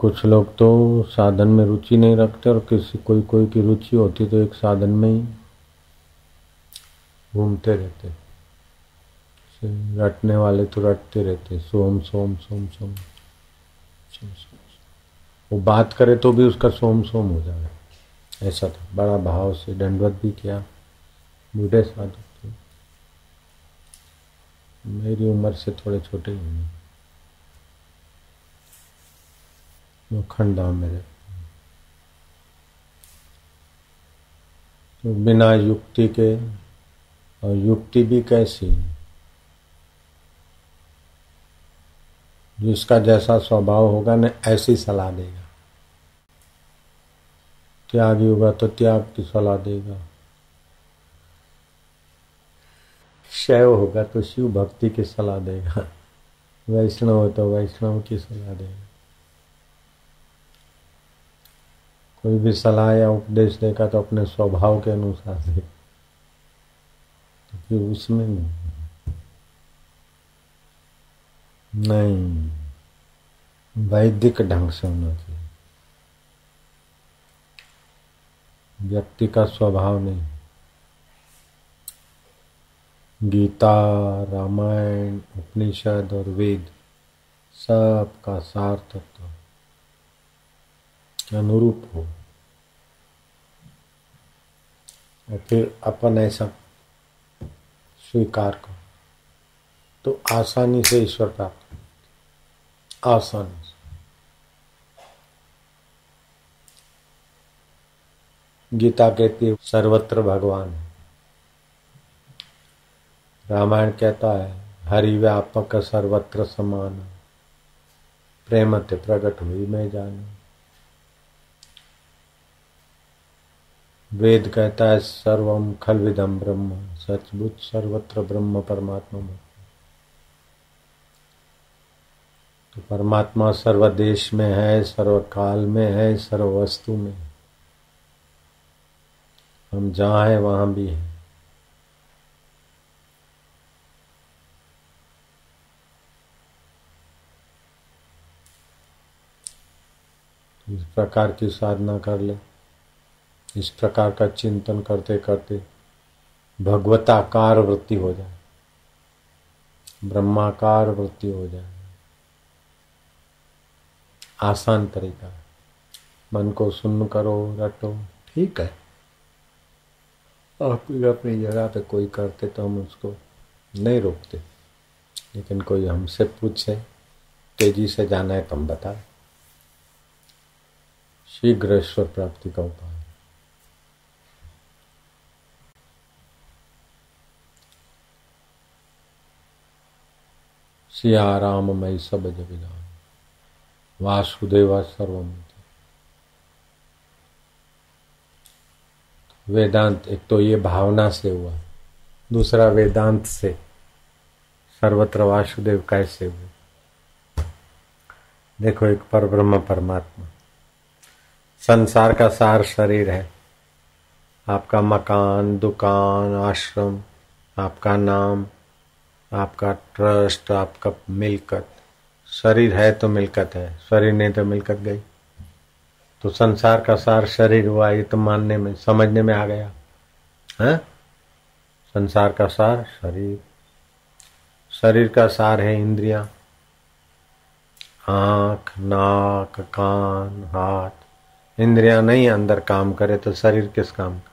कुछ लोग तो साधन में रुचि नहीं रखते और किसी कोई कोई की रुचि होती तो एक साधन में ही घूमते रहते रटने वाले तो रटते रहते सोम सोम सोम सोम सोम सोम वो बात करे तो भी उसका सोम सोम हो जाए। ऐसा था। बड़ा भाव से दंडवत भी किया। बूढ़े साधु मेरी उम्र से थोड़े छोटे ही। होंगे खंडा मेरे तो बिना युक्ति के, और युक्ति भी कैसी? जिसका जैसा स्वभाव होगा, न ऐसी सलाह देगा। त्यागी होगा तो त्याग की सलाह देगा। शैव होगा तो शिव भक्ति की सलाह देगा। वैष्णव हो तो वैष्णव की सलाह देगा। कोई भी सलाह या उपदेश देगा तो अपने स्वभाव के अनुसार दे तो उसमें नहीं। नहीं। वैदिक ढंग से होना चाहिए। व्यक्ति का स्वभाव नहीं। गीता, रामायण, उपनिषद और वेद, सब का सार तत्व। के अनुरूप हो। और फिर अपन ऐसा स्वीकार करो। तो आसानी से ईश्वर प्राप्त आसानी से। गीता कहती है, सर्वत्र भगवान रामायण कहता है, हरि व्यापक सर्वत्र समान प्रेम प्रकट हुई मैं जान। वेद कहता है सर्वम खल विदम ब्रह्म सचबुच सर्वत्र ब्रह्म परमात्मा तो परमात्मा सर्वदेश में है, सर्वकाल में है सर्व वस्तु में हम जहाँ हैं, वहाँ भी हैं। इस प्रकार की साधना कर ले। इस प्रकार का चिंतन करते करते भगवताकार वृत्ति हो जाए, ब्रह्माकार वृत्ति हो जाए। आसान तरीका मन को सुन्न करो, रटो, ठीक है। आप अपनी जगह पे कोई करते तो हम उसको नहीं रोकते। लेकिन कोई हमसे पूछे, तेज़ी से जाना है तो हम बताए। शीघ्र ईश्वर प्राप्ति का उपाय। सिया राम मई सब जगदान। वासुदेवा सर्वम वेदांत, एक तो ये भावना से हुआ। दूसरा वेदांत से, सर्वत्र वासुदेव कैसे हुए? देखो एक पर ब्रह्म परमात्मा। संसार का सार शरीर है। आपका मकान, दुकान, आश्रम, आपका नाम आपका ट्रस्ट आपका मिलकत। शरीर है तो मिलकत है, शरीर नहीं तो मिलकत गई। तो संसार का सार शरीर हुआ, ये तो मानने में, समझने में आ गया। है? संसार का सार शरीर। शरीर का सार है इंद्रिया। आँख, नाक, कान, हाथ। इंद्रिया नहीं अंदर काम करे तो शरीर किस काम? का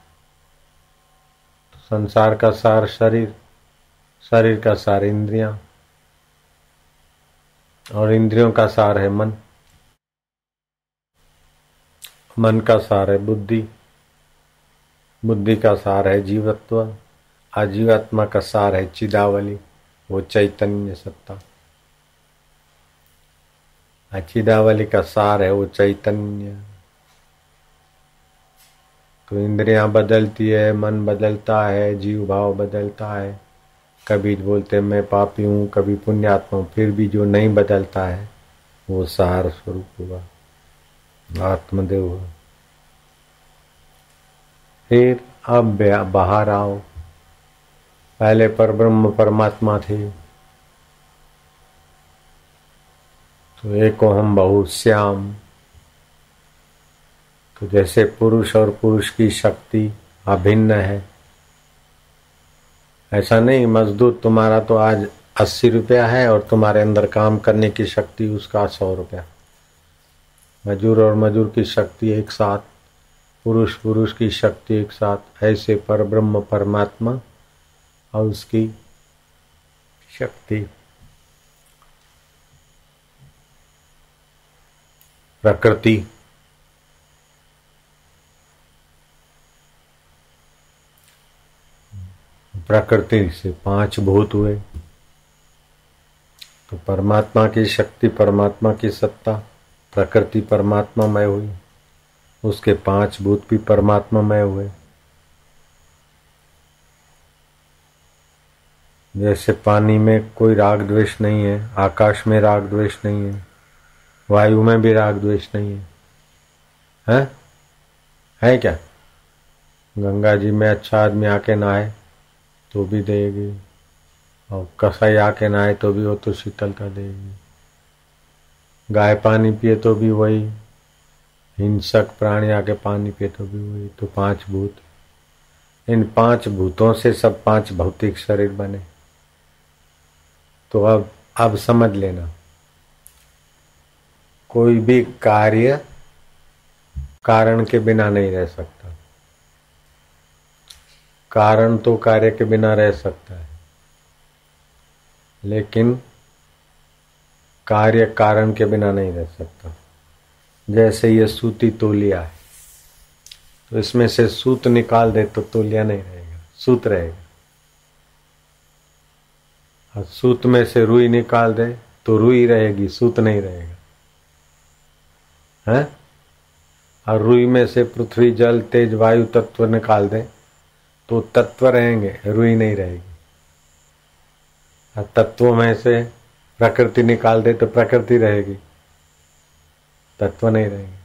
तो संसार का सार शरीर। शरीर का सार इंद्रिया, और इंद्रियों का सार है मन। मन का सार है बुद्धि बुद्धि का सार है जीवत्व, आजीवात्मा का सार है चिदावली, वो चैतन्य सत्ता। चिदावली का सार है वो चैतन्य। तो इंद्रियाँ बदलती है, मन बदलता है, जीव भाव बदलता है। कभी बोलते मैं पापी हूँ, कभी पुण्यात्मा हूँ, फिर भी जो नहीं बदलता है, वो सार स्वरूप हुआ आत्मदेव हुआ फिर अब बाहर आओ। पहले पर ब्रह्म, परमात्मा थे। तो एको हम बहु श्याम। तो जैसे पुरुष और पुरुष की शक्ति अभिन्न है ऐसा नहीं, मजदूर, तुम्हारा तो आज अस्सी रुपया है और तुम्हारे अंदर काम करने की शक्ति, उसका सौ रुपया। मजूर और मजूर की शक्ति एक साथ, पुरुष पुरुष की शक्ति एक साथ, ऐसे पर ब्रह्म परमात्मा और उसकी शक्ति। प्रकृति प्रकृति से पाँच भूत हुए। तो परमात्मा की शक्ति परमात्मा की सत्ता प्रकृति परमात्मामय हुई। उसके पाँच भूत भी परमात्मा परमात्मामय हुए। जैसे पानी में कोई राग द्वेष नहीं है आकाश में राग द्वेष नहीं है वायु में भी राग द्वेष नहीं है। है, है क्या? गंगा जी में अच्छा आदमी आके नहाए। तो भी देगी। और कसाई आके नहाए तो भी वो तो शीतल का देगी। गाय पानी पिए तो भी वही। हिंसक प्राणी आके पानी पिए तो भी वही। तो पाँच भूत। इन पाँच भूतों से सब पाँच भौतिक शरीर बने। तो अब अब समझ लेना। कोई भी कार्य कारण के बिना नहीं रह सकता। कारण तो कार्य के बिना रह सकता है। लेकिन कार्य कारण के बिना नहीं रह सकता। जैसे ये सूती तोलिया है तो इसमें से सूत निकाल दे तो तोलिया नहीं रहेगा, सूत रहेगा। और सूत में से रुई निकाल दे तो रुई रहेगी, सूत नहीं रहेगा। है? और रुई में से पृथ्वी, जल, तेज, वायु, तत्व निकाल दे तो तत्व रहेंगे, रुई नहीं रहेगी। और तत्वों में से प्रकृति निकाल दे तो प्रकृति रहेगी। तत्व नहीं रहेगी।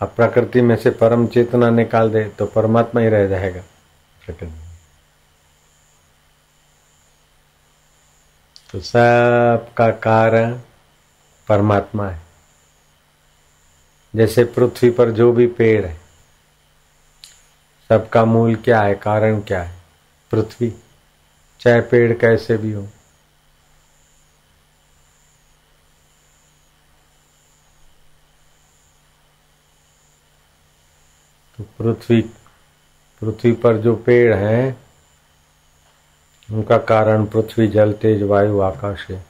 अब प्रकृति में से परम चेतना निकाल दे तो परमात्मा ही रह जाएगा प्रकृति तो सबका कारण परमात्मा है। जैसे पृथ्वी पर जो भी पेड़ है सबका मूल क्या है, कारण क्या है? पृथ्वी। चाहे पेड़ कैसे भी हो। तो पृथ्वी पृथ्वी पर जो पेड़ हैं, उनका कारण पृथ्वी, जल, तेज, वायु, आकाश है।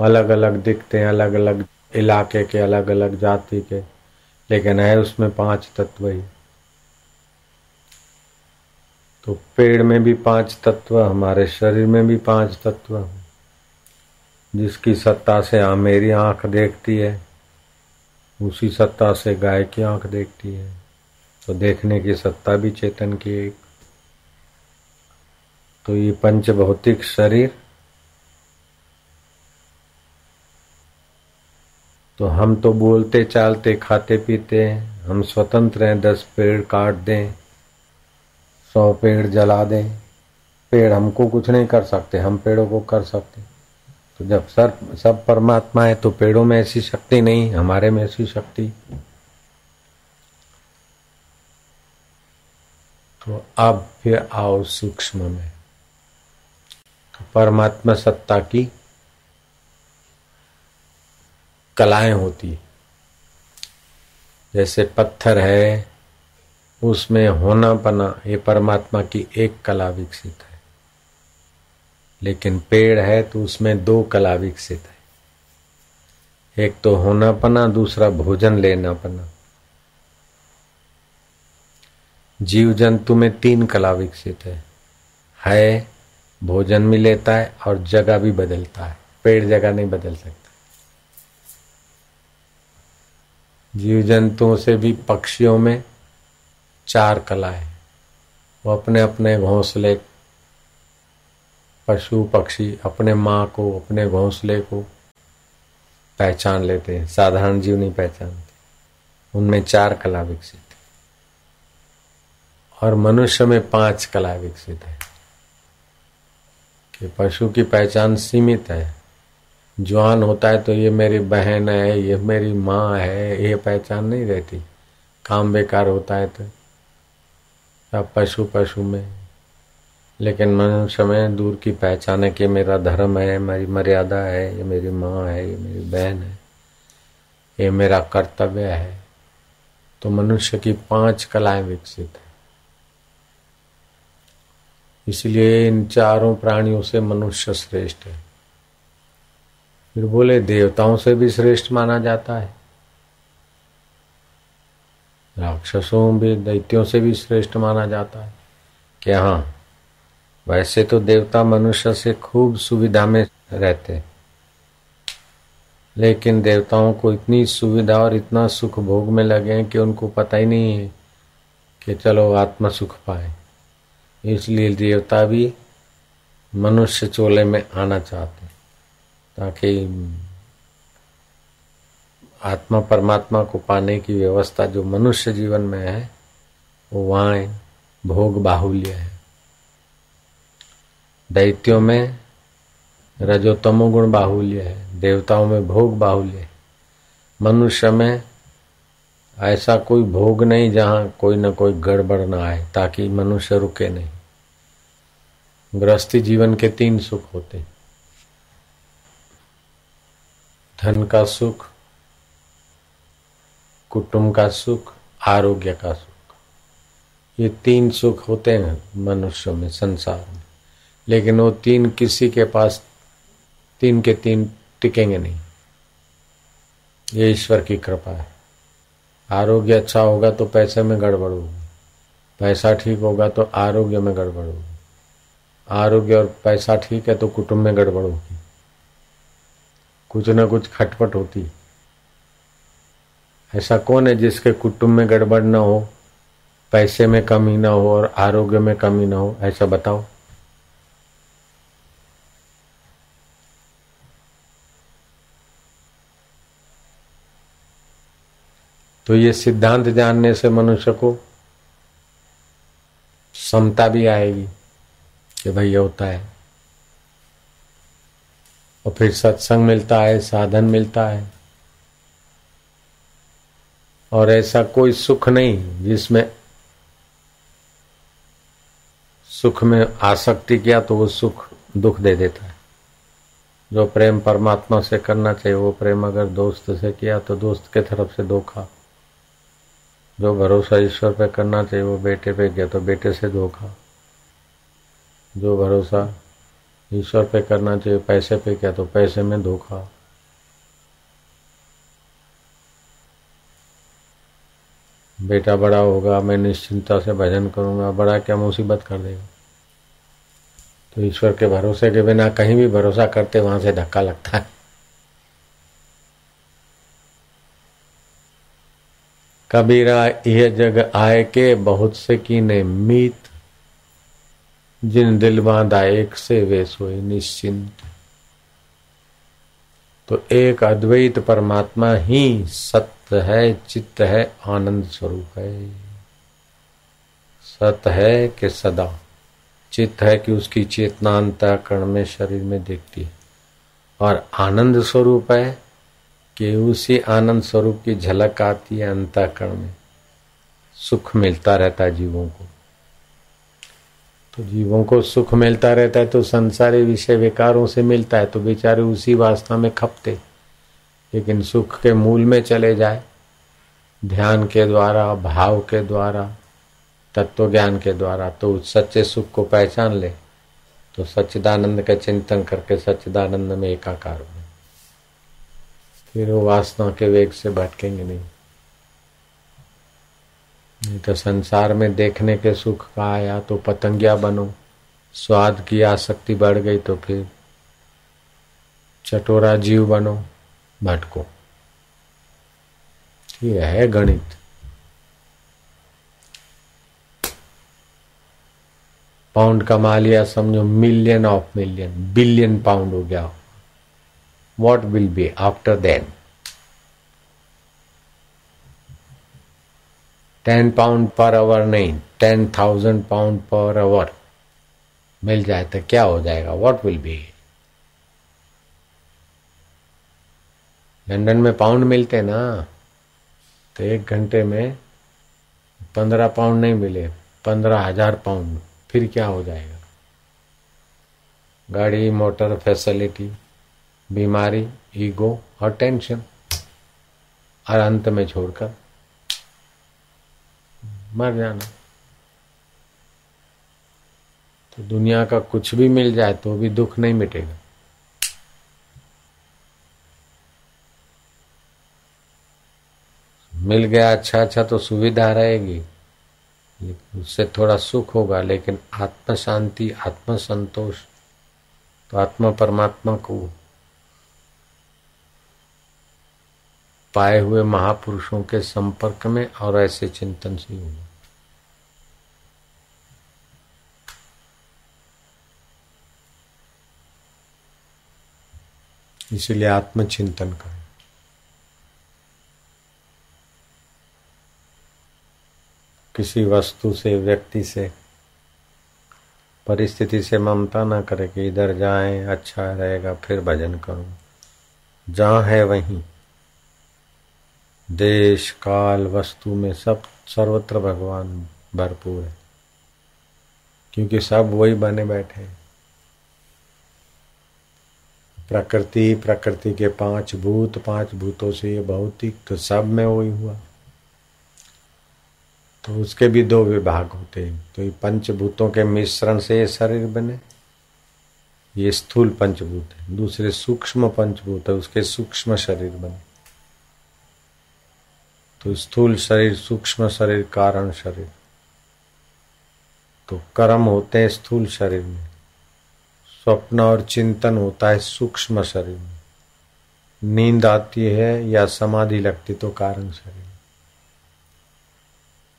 अलग अलग दिखते हैं अलग अलग इलाके के अलग अलग जाति के। लेकिन है उसमें पाँच तत्व ही। तो पेड़ में भी पाँच तत्व, हमारे शरीर में भी पाँच तत्व। जिसकी सत्ता से आ मेरी आँख देखती है, उसी सत्ता से गाय की आँख देखती है। तो देखने की सत्ता भी चेतन की एक। तो ये पंच भौतिक शरीर तो हम तो बोलते चालते खाते पीते हैं। हम स्वतंत्र हैं, दस पेड़ काट दें, सौ पेड़ जला दें। पेड़ हमको कुछ नहीं कर सकते, हम पेड़ों को कर सकते तो जब सर, सब परमात्मा है तो पेड़ों में ऐसी शक्ति नहीं, हमारे में ऐसी शक्ति। तो अब फिर आओ सूक्ष्म में। तो परमात्मा सत्ता की कलाएँ होती है। जैसे पत्थर है, उसमें होना पना ये परमात्मा की एक कला विकसित है। लेकिन पेड़ है तो उसमें दो कला विकसित है। एक तो होना पना दूसरा भोजन लेना पना जीव जंतु में तीन कला विकसित है। है, भोजन भी लेता है और जगह भी बदलता है। पेड़ जगह नहीं बदल सकता। जीव जंतुओं से भी पक्षियों में चार कला है। वो अपने अपने घोंसले पशु, पक्षी अपने माँ को, अपने घोंसले को पहचान लेते हैं। साधारण जीव नहीं पहचानते। उनमें चार कला विकसित है। और मनुष्य में पाँच कला विकसित है। कि पशु की पहचान सीमित है। जवान होता है तो ये मेरी बहन है, ये मेरी माँ है, ये पहचान नहीं रहती। काम बेकार होता है तो सब पशु पशु में। लेकिन मनुष्य में दूर की पहचान है कि मेरा धर्म है, मेरी मर्यादा है, ये मेरी माँ है, ये मेरी बहन है, ये मेरा कर्तव्य है। तो मनुष्य की पाँच कलाएँ विकसित है। इसलिए इन चारों प्राणियों से मनुष्य श्रेष्ठ है। फिर बोले, देवताओं से भी श्रेष्ठ माना जाता है। राक्षसों भी, दैत्यों से भी श्रेष्ठ माना जाता है। क्या हाँ वैसे तो देवता मनुष्य से खूब सुविधा में रहते लेकिन देवताओं को इतनी सुविधा और इतना सुख भोग में लगे हैं कि उनको पता ही नहीं है कि चलो आत्मा सुख पाए। इसलिए देवता भी मनुष्य चोले में आना चाहते ताकि आत्मा परमात्मा को पाने की व्यवस्था जो मनुष्य जीवन में है, वो वहाँ भोग बाहुल्य है। दैत्यों में रजोतमो गुण बाहुल्य है, देवताओं में भोग बाहुल्य है। मनुष्य में ऐसा कोई भोग नहीं जहाँ कोई न कोई गड़बड़ ना आए, ताकि मनुष्य रुके नहीं। गृहस्थी जीवन के तीन सुख होते धन का सुख, कुटुंब का सुख, आरोग्य का सुख। ये तीन सुख होते हैं मनुष्य में, संसार में। लेकिन वो तीन किसी के पास, तीन के तीन टिकेंगे नहीं। ये ईश्वर की कृपा है। आरोग्य अच्छा होगा तो पैसे में गड़बड़ होगी। पैसा ठीक होगा तो आरोग्य में गड़बड़ होगी। आरोग्य और पैसा ठीक है तो कुटुंब में गड़बड़ होगी। कुछ ना कुछ खटपट होती ऐसा कौन है जिसके कुटुंब में गड़बड़ ना हो, पैसे में कमी ना हो और आरोग्य में कमी ना हो? ऐसा बताओ। तो ये सिद्धांत जानने से मनुष्य को समता भी आएगी कि भाई ये होता है। और फिर सत्संग मिलता है, साधन मिलता है। और ऐसा कोई सुख नहीं जिसमें सुख में आसक्ति किया तो वो सुख, दुख दे देता है। जो प्रेम परमात्मा से करना चाहिए, वो प्रेम अगर दोस्त से किया तो दोस्त के तरफ़ से धोखा। जो भरोसा ईश्वर पे करना चाहिए, वो बेटे पे किया तो बेटे से धोखा। जो भरोसा ईश्वर पे करना चाहिए, पैसे पे क्या? तो पैसे में धोखा। बेटा बड़ा होगा, मैं निश्चिंता से भजन करूँगा, बड़ा क्या मुसीबत कर देगा। तो ईश्वर के भरोसे के बिना कहीं भी भरोसा करते, वहाँ से धक्का लगता है। कबीरा, यह जग आए के बहुत से की कीने, मीत जिन दिल बांधा एक से वे सोए निश्चिंत तो एक अद्वैत परमात्मा ही सत्य है, चित्त है, आनंद स्वरूप है। सत्य है कि सदा, चित्त है कि उसकी चेतना अंतकरण में शरीर में देखती है। और आनंद स्वरूप है कि उसी आनंद स्वरूप की झलक आती है अंतकरण में। सुख मिलता रहता है जीवों को। तो जीवों को सुख मिलता रहता है तो संसारी विषय विकारों से मिलता है तो बेचारे उसी वास्ता में खपते। लेकिन सुख के मूल में चले जाए, ध्यान के द्वारा, भाव के द्वारा तत्व ज्ञान के द्वारा तो सच्चे सुख को पहचान ले तो सच्चिदानंद का चिंतन करके सच्चिदानंद में एकाकार हो फिर वो वासना के वेग से भटकेंगे नहीं। नहीं तो संसार में देखने के सुख का आया तो पतंगिया बनो। स्वाद की आसक्ति बढ़ गई तो फिर चटोरा जीव बनो भटको। ये है गणित। पाउंड कमा लिया, समझो million of million billion pound हो गया। What will be after then? 10 pound per hour नहीं, ten thousand pound per hour. मिल जाए तो क्या हो जाएगा? व्हाट विल बी लंदन में पाउंड मिलते ना तो एक घंटे में पंद्रह पाउंड नहीं मिले, पंद्रह हज़ार पाउंड, फिर क्या हो जाएगा? गाड़ी, मोटर फैसिलिटी बीमारी ईगो और टेंशन और अंत में छोड़कर मर जाना। तो दुनिया का कुछ भी मिल जाए तो भी दुख नहीं मिटेगा। मिल गया अच्छा अच्छा तो सुविधा रहेगी। उससे थोड़ा सुख होगा, लेकिन आत्म शांति आत्म संतोष तो आत्मा परमात्मा को पाए हुए महापुरुषों के संपर्क में और ऐसे चिंतन से होगा। इसलिए आत्मचिंतन करें। किसी वस्तु से, व्यक्ति से, परिस्थिति से ममता ना करे कि इधर जाए अच्छा रहेगा, फिर भजन करूँ। जहाँ है वहीं। देश, काल, वस्तु में सब, सर्वत्र भगवान भरपूर है। क्योंकि सब वही बने बैठे हैं। प्रकृति प्रकृति के पाँच भूत, पाँच भूतों से ये भौतिक तो सब में वही हुआ। तो उसके भी दो विभाग होते हैं। तो ये पंचभूतों के मिश्रण से ये शरीर बने। ये स्थूल पंचभूत है। दूसरे सूक्ष्म पंचभूत है, उसके सूक्ष्म शरीर बने। तो स्थूल शरीर, सूक्ष्म शरीर, कारण शरीर। तो कर्म होते हैं स्थूल शरीर में। स्वप्न और चिंतन होता है सूक्ष्म शरीर में। नींद आती है या समाधि लगती तो कारण शरीर।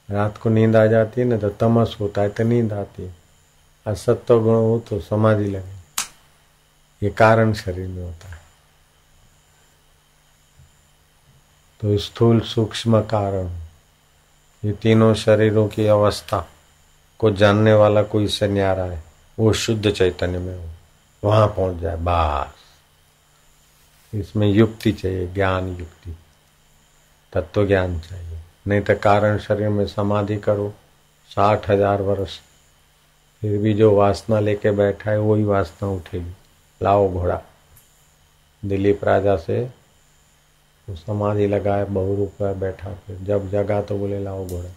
रात को नींद आ जाती है ना तो तमस होता है तो नींद आती है। असत्व गुण हो तो समाधि लगे। ये कारण शरीर में होता है। तो स्थूल सूक्ष्म कारण, ये तीनों शरीरों की अवस्था को जानने वाला कोई से न्यारा है, वो शुद्ध चैतन्य में हो। वहाँ पहुँच जाए, बस। इसमें युक्ति चाहिए, ज्ञान युक्ति। तत्व ज्ञान चाहिए। नहीं तो कारण शरीर में समाधि करो, साठ हज़ार वर्ष। फिर भी जो वासना लेके बैठा है, वही वासना उठेगी। लाओ घोड़ा। दिलीप राजा से तो समाधि लगाए, बहु रुपया बैठा, फिर जब जगा तो बोले, लाओ घोड़ा।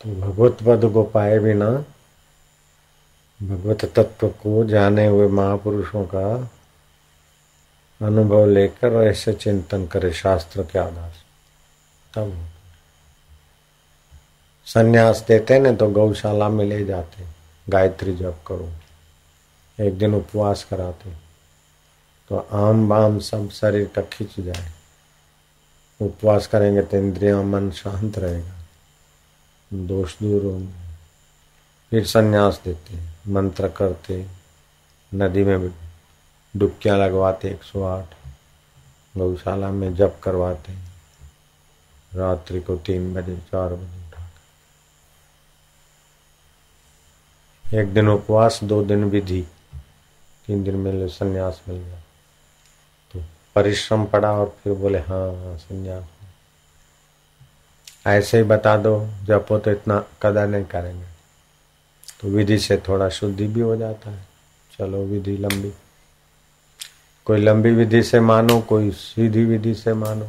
तो भगवत पद को पाए बिना भगवत तत्व को जाने हुए महापुरुषों का अनुभव लेकर ऐसे चिंतन करे, शास्त्र के आधार तब संन्यास देते न तो गौशाला में ले जाते गायत्री जप करो। एक दिन उपवास कराते तो आम बाम सब शरीर का खिंच जाए। उपवास करेंगे तो इंद्रिया, मन शांत रहेगा। दोष दूर होंगे। फिर संन्यास देते मंत्र करते नदी में डुबकियाँ लगवाते एक सौ आठ। गौशाला में जप करवाते रात्रि को तीन बजे, चार बजे एक दिन उपवास, दो दिन विधि। दिन में संन्यास मिल गया। तो परिश्रम पड़ा और फिर बोले हाँ हाँ संन्यास। ऐसे ही बता दो जपो तो इतना कदर नहीं करेंगे। तो विधि से थोड़ा शुद्धि भी हो जाता है। चलो, विधि लंबी। कोई लंबी विधि से मानो, कोई सीधी विधि से मानो।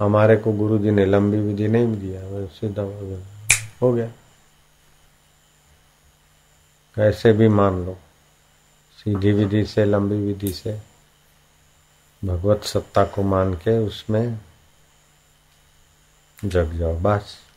हमारे को गुरु जी ने लंबी विधि नहीं दिया सीधा हो गया। कैसे भी मान लो। सीधी विधि से, लंबी विधि से, भगवत सत्ता को मान के उसमें जग जाओ, बस।